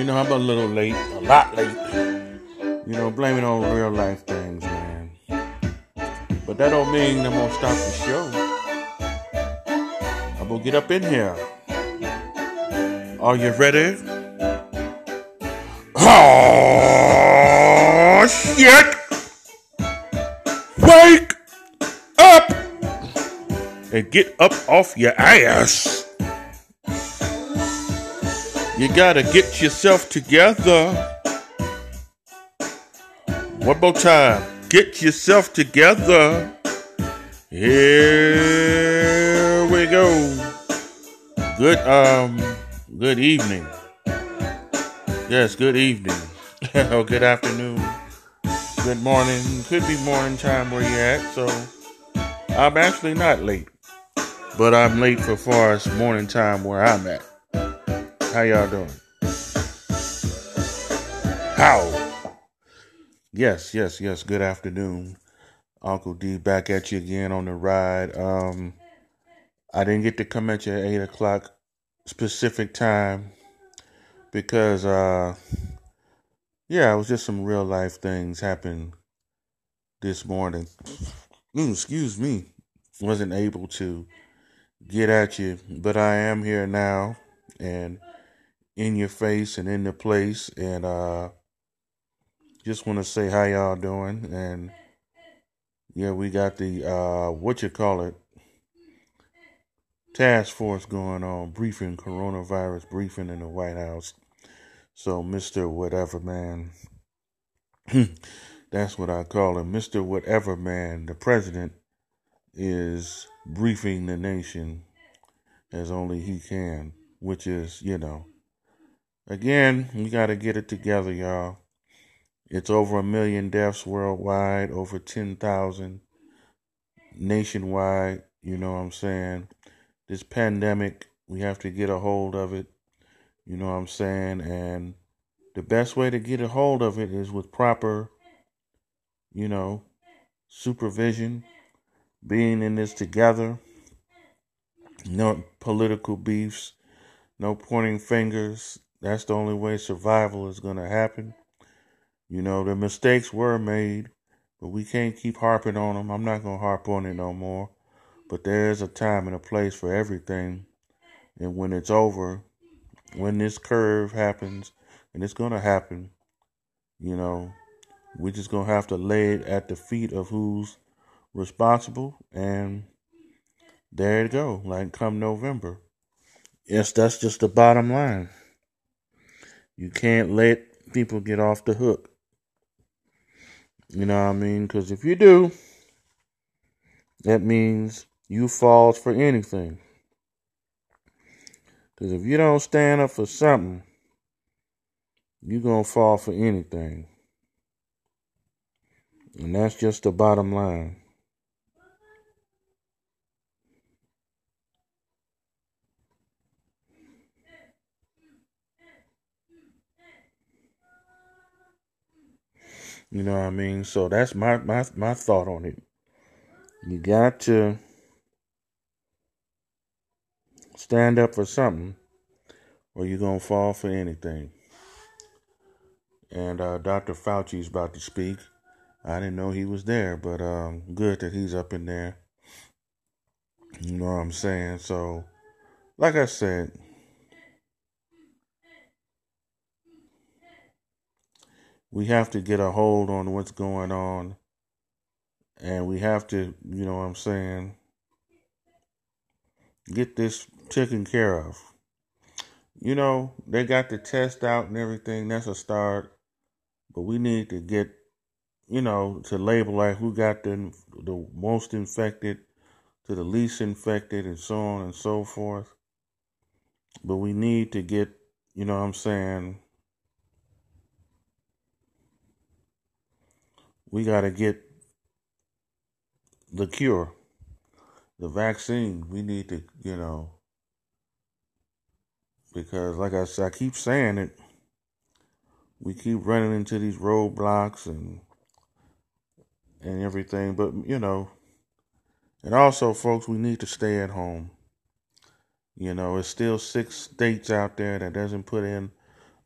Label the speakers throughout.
Speaker 1: You know, I'm a little late, a lot late. You know, blaming on real life things, man. But that don't mean I'm gonna stop the show. I'm gonna get up in here. Are you ready? Oh shit! Wake up and get up off your ass. You gotta get yourself together. One more time. Get yourself together. Here we go. Good um good evening. Yes, good evening. oh, good afternoon. Good morning. Could be morning time where you're at, so I'm actually not late. But I'm late for far as morning time where I'm at. How y'all doing? How? Yes, yes, yes. Good afternoon. Uncle D back at you again on the ride. Um I didn't get to come at you at eight o'clock specific time because uh yeah, it was just some real life things happened this morning. Mm, excuse me. Wasn't able to get at you, but I am here now and in your face and in the place and uh just want to say how y'all doing and yeah we got the uh what you call it task force going on briefing coronavirus briefing in the white house. So mr whatever man that's what i call him mr whatever man the president is briefing the nation as only he can which is you know Again, we got to get it together, y'all. It's over a million deaths worldwide, over 10,000 nationwide. You know what I'm saying? This pandemic, we have to get a hold of it. You know what I'm saying? And the best way to get a hold of it is with proper, you know, supervision, being in this together, no political beefs, no pointing fingers, that's the only way survival is going to happen. You know, the mistakes were made, but we can't keep harping on them. I'm not going to harp on it no more. But there is a time and a place for everything. And when it's over, when this curve happens, and it's going to happen, you know, we're just going to have to lay it at the feet of who's responsible. And there you go. Like come November. Yes, that's just the bottom line. You can't let people get off the hook. You know what I mean? Because if you do, that means you falls for anything. Because if you don't stand up for something, you're going to fall for anything. And that's just the bottom line. You know what I mean? So that's my my my thought on it. You got to stand up for something, or you're gonna fall for anything. And uh, Dr. Fauci's about to speak. I didn't know he was there, but um, good that he's up in there. You know what I'm saying? So, like I said, we have to get a hold on what's going on. And we have to you know what i'm saying get this taken care of. You know they got the test out and everything. That's a start. But we need to get you know to label like who got the the most infected to the least infected and so on and so forth. But we need to get you know what i'm saying we got to get the cure, the vaccine. We need to, you know, because like I said, I keep saying it. We keep running into these roadblocks and and everything, but you know, and also, folks, we need to stay at home. You know, it's still six states out there that doesn't put in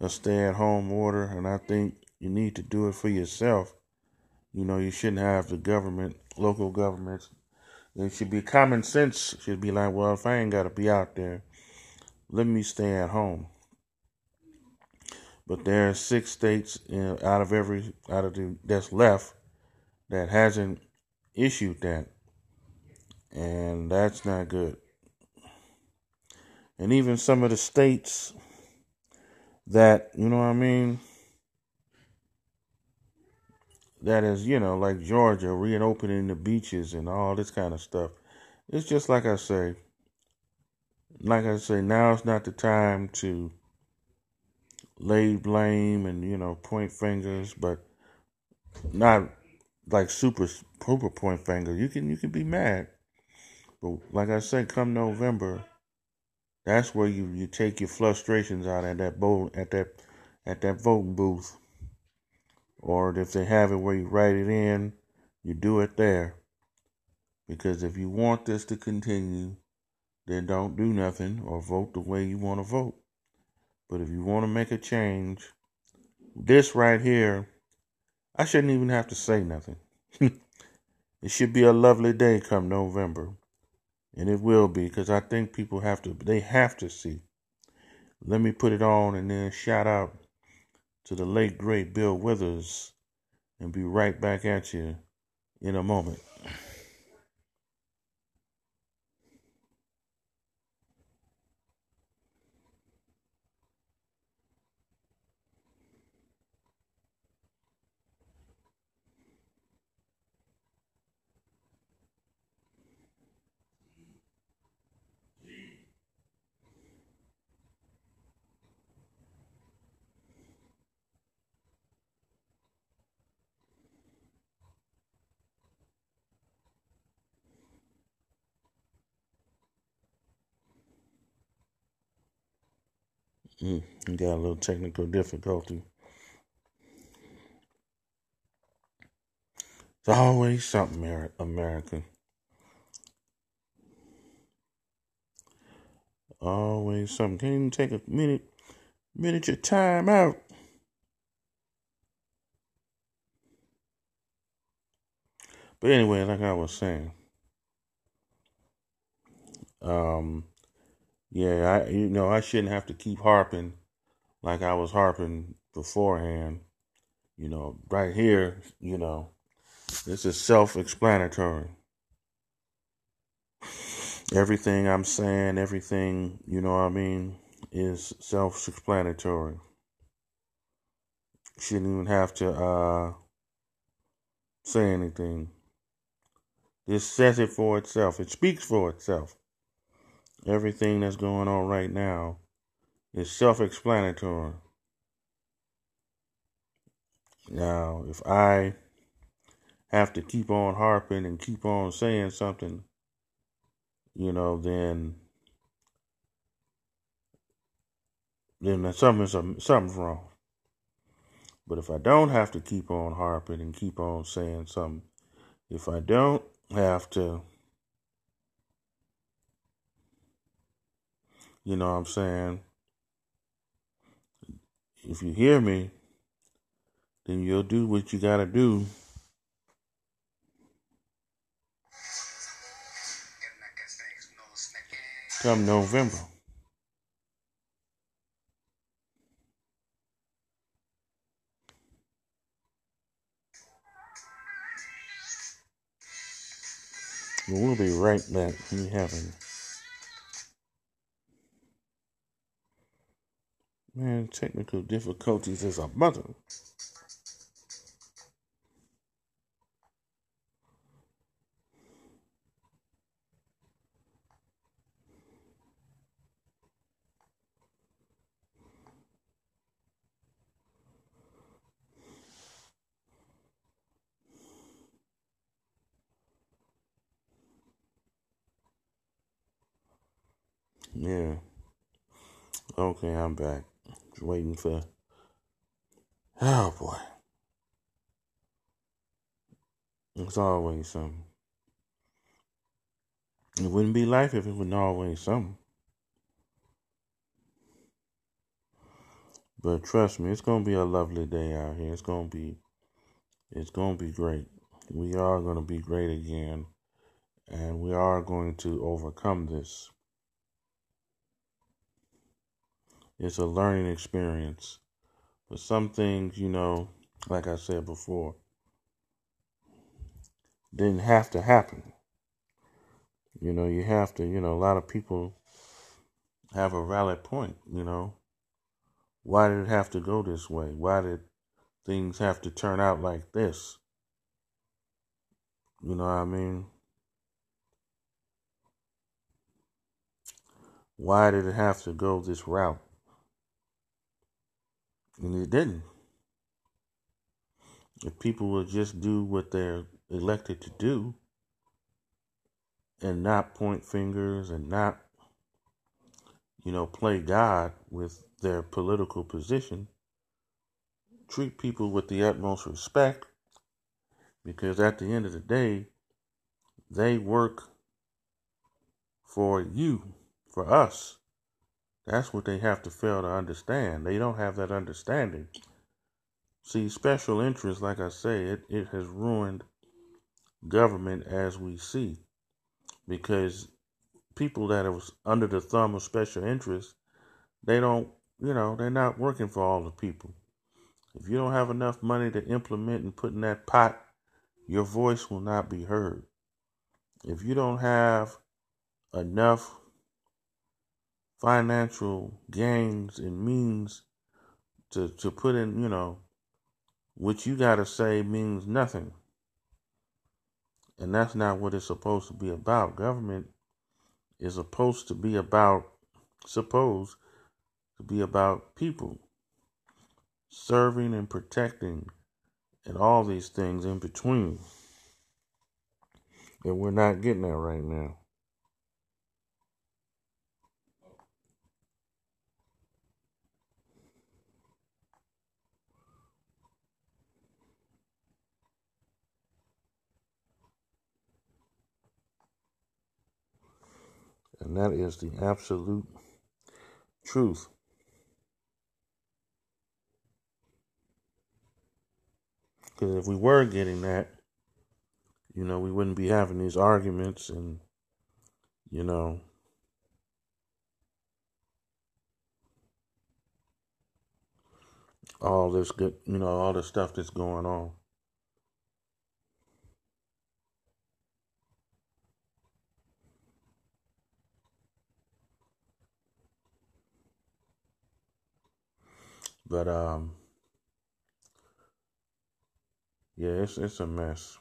Speaker 1: a stay at home order, and I think you need to do it for yourself. You know, you shouldn't have the government, local governments. It should be common sense. Should be like, well, if I ain't got to be out there, let me stay at home. But there are six states uh, out of every out of the that's left that hasn't issued that, and that's not good. And even some of the states that you know what I mean that is you know like Georgia reopening the beaches and all this kind of stuff. It's just like I say. Like I say, now is not the time to lay blame and you know point fingers, but not like super super point fingers. You can you can be mad, but like I said, come November, that's where you you take your frustrations out at that vote at that at that voting booth, or if they have it where you write it in, you do it there. Because if you want this to continue, then don't do nothing or vote the way you want to vote. But if you want to make a change, this right here, I shouldn't even have to say nothing. it should be a lovely day come November. And it will be because I think people have to, they have to see. Let me put it on and then shout out to the late, great Bill Withers and be right back at you in a moment. Mm, got a little technical difficulty. It's always something, America. Always something. Can't even take a minute, minute your time out. But anyway, like I was saying, um, yeah, I you know I shouldn't have to keep harping like I was harping beforehand. You know, right here, you know, this is self-explanatory. Everything I'm saying, everything, you know what I mean, is self-explanatory. Shouldn't even have to uh say anything. This says it for itself. It speaks for itself everything that's going on right now is self explanatory. Now, if I have to keep on harping and keep on saying something, you know, then then something's something's wrong. But if I don't have to keep on harping and keep on saying something, if I don't have to You know what I'm saying? If you hear me, then you'll do what you got to do. Come November. We'll be right back. We having Man, technical difficulties is a mother. Yeah. Okay, I'm back waiting for. Oh boy. It's always something. It wouldn't be life if it wasn't always something. But trust me, it's gonna be a lovely day out here. It's gonna be it's gonna be great. We are gonna be great again. And we are going to overcome this. It's a learning experience. But some things, you know, like I said before, didn't have to happen. You know, you have to, you know, a lot of people have a valid point, you know. Why did it have to go this way? Why did things have to turn out like this? You know what I mean? Why did it have to go this route? And it didn't. If people would just do what they're elected to do and not point fingers and not, you know, play God with their political position, treat people with the utmost respect, because at the end of the day, they work for you, for us. That's what they have to fail to understand. They don't have that understanding. See, special interest, like I say, it, it has ruined government as we see. Because people that are under the thumb of special interest, they don't, you know, they're not working for all the people. If you don't have enough money to implement and put in that pot, your voice will not be heard. If you don't have enough financial gains and means to, to put in, you know, what you got to say means nothing. And that's not what it's supposed to be about. Government is supposed to be about, supposed to be about people, serving and protecting, and all these things in between. And we're not getting that right now. And that is the absolute truth. Because if we were getting that, you know, we wouldn't be having these arguments and, you know, all this good, you know, all the stuff that's going on. But um, yeah, it's it's a mess.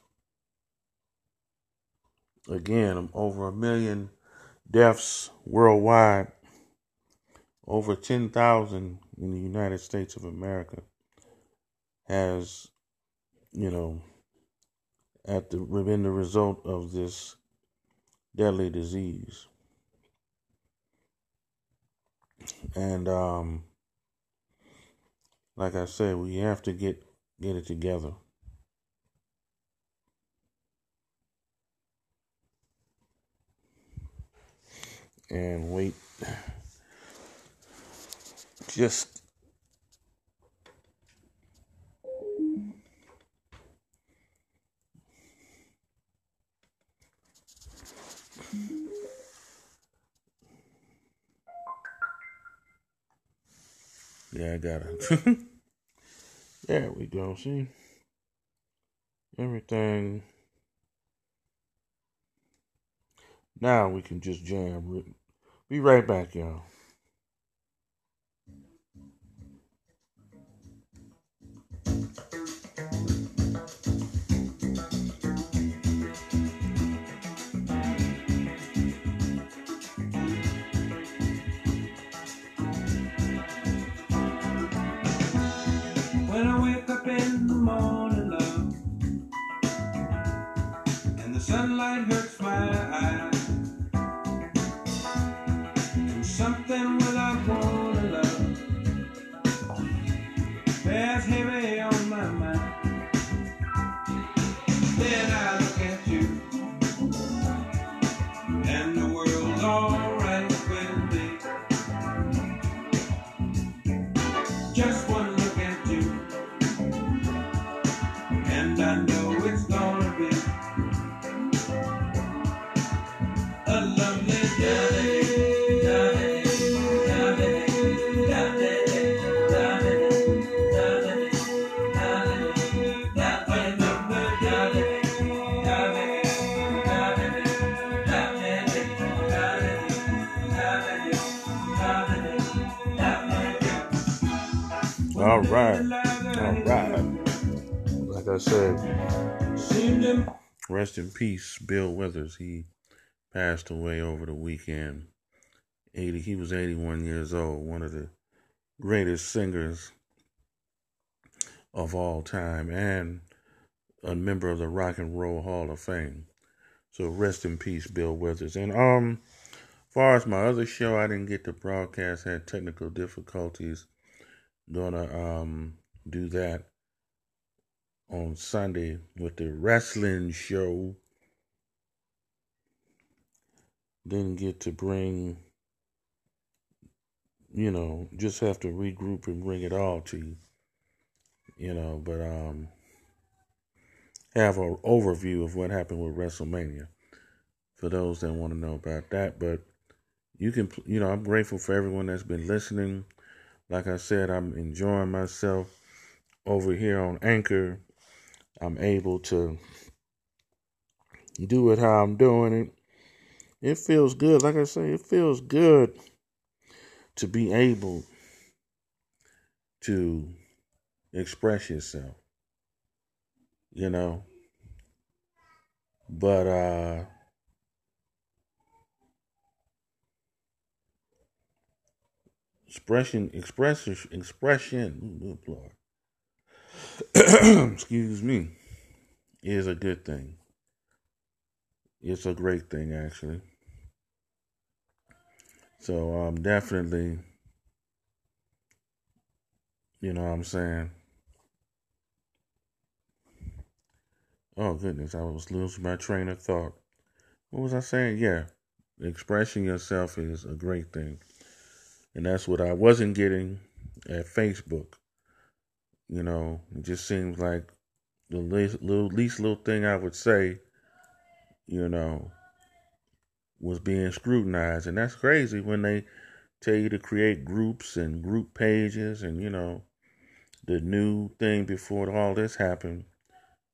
Speaker 1: Again, over a million deaths worldwide, over ten thousand in the United States of America has, you know, at the been the result of this deadly disease. And um like I said, we have to get get it together. And wait just Yeah, I got it. there we go. See? Everything. Now we can just jam. Be right back, y'all.
Speaker 2: Sunlight the
Speaker 1: my rest in peace, Bill Withers. He passed away over the weekend. 80, he was 81 years old, one of the greatest singers of all time, and a member of the Rock and Roll Hall of Fame. So rest in peace, Bill Withers. And um, far as my other show, I didn't get to broadcast, had technical difficulties. Gonna um do that on Sunday with the wrestling show. Didn't get to bring, you know, just have to regroup and bring it all to you, you know, but um, have an overview of what happened with WrestleMania for those that want to know about that. But you can, you know, I'm grateful for everyone that's been listening. Like I said, I'm enjoying myself over here on Anchor. I'm able to do it how I'm doing it. It feels good. Like I say, it feels good to be able to express yourself. You know. But uh expression expression expression excuse me. Is a good thing. It's a great thing actually. So um definitely you know what i'm saying? Oh goodness i was losing my train of thought. What was i saying? Yeah expressing yourself is a great thing. And that's what I wasn't getting at Facebook. You know, it just seems like the least little, least little thing I would say, you know, was being scrutinized. And that's crazy when they tell you to create groups and group pages. And, you know, the new thing before all this happened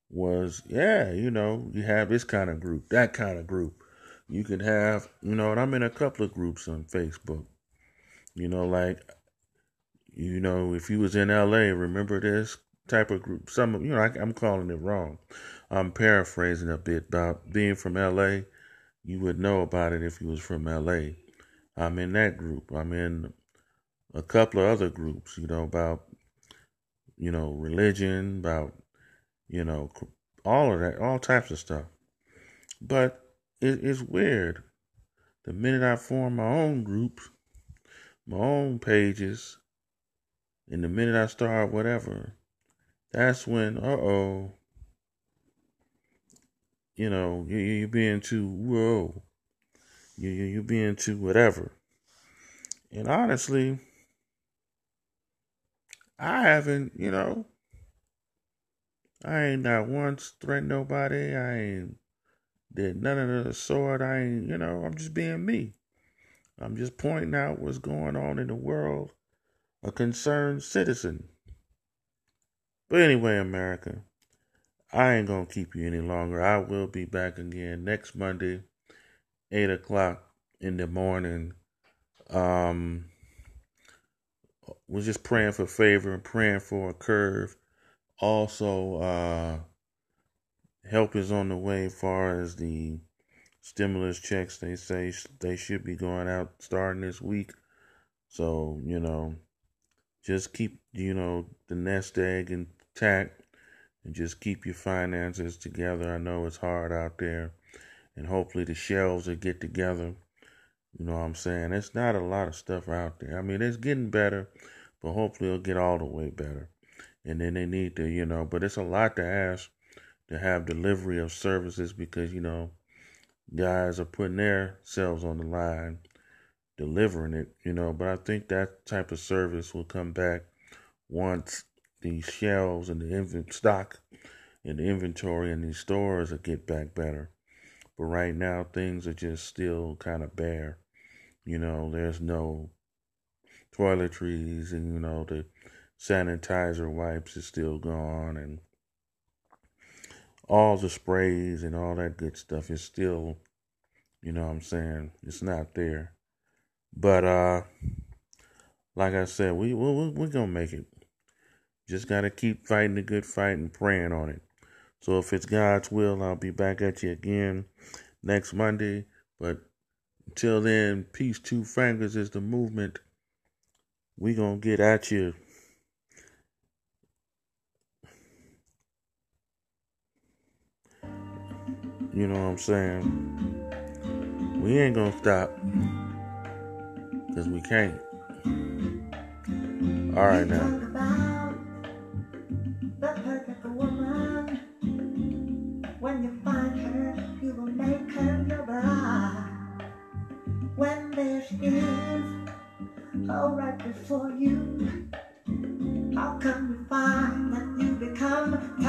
Speaker 1: was, yeah, you know, you have this kind of group, that kind of group. You could have, you know, and I'm in a couple of groups on Facebook. You know, like, you know, if you was in LA, remember this type of group. Some, you know, I, I'm calling it wrong. I'm paraphrasing a bit about being from LA. You would know about it if you was from LA. I'm in that group. I'm in a couple of other groups, you know, about, you know, religion, about, you know, all of that, all types of stuff. But it, it's weird. The minute I form my own groups, my own pages, and the minute I start whatever, that's when, uh oh, you know, you, you being too, whoa, you, you, you being too whatever. And honestly, I haven't, you know, I ain't not once threatened nobody. I ain't did none of the sort. I ain't, you know, I'm just being me. I'm just pointing out what's going on in the world, a concerned citizen. But anyway, America, I ain't to keep you any longer. I will be back again next Monday, 8 o'clock in the morning. Um, was just praying for favor and praying for a curve. Also, uh, help is on the way as far as the stimulus checks they say they should be going out starting this week. So, you know, just keep, you know, the nest egg intact and just keep your finances together. I know it's hard out there and hopefully the shelves will get together. You know what I'm saying? It's not a lot of stuff out there. I mean, it's getting better, but hopefully it'll get all the way better. And then they need to, you know, but it's a lot to ask to have delivery of services because, you know, guys are putting themselves on the line, delivering it, you know. But I think that type of service will come back once the shelves and the inv- stock and the inventory in these stores will get back better. But right now, things are just still kind of bare. You know, there's no toiletries, and you know the sanitizer wipes is still gone, and all the sprays and all that good stuff is still, you know what I'm saying, it's not there. But uh like I said, we we we're gonna make it. Just got to keep fighting the good fight and praying on it. So if it's God's will, I'll be back at you again next Monday. But until then, peace, two fingers is the movement. We gonna get at you. You know what I'm saying? We ain't gonna stop. Cause we can't. Alright now.
Speaker 3: The. When you find her, you will make her your. When all right before you. How come you find that you become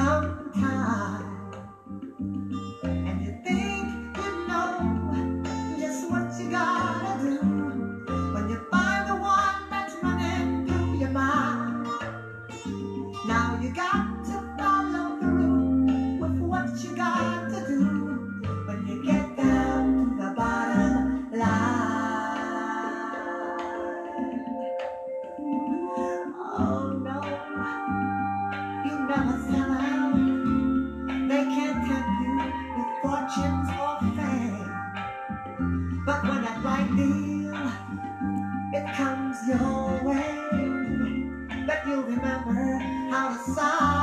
Speaker 3: you'll remember how to sign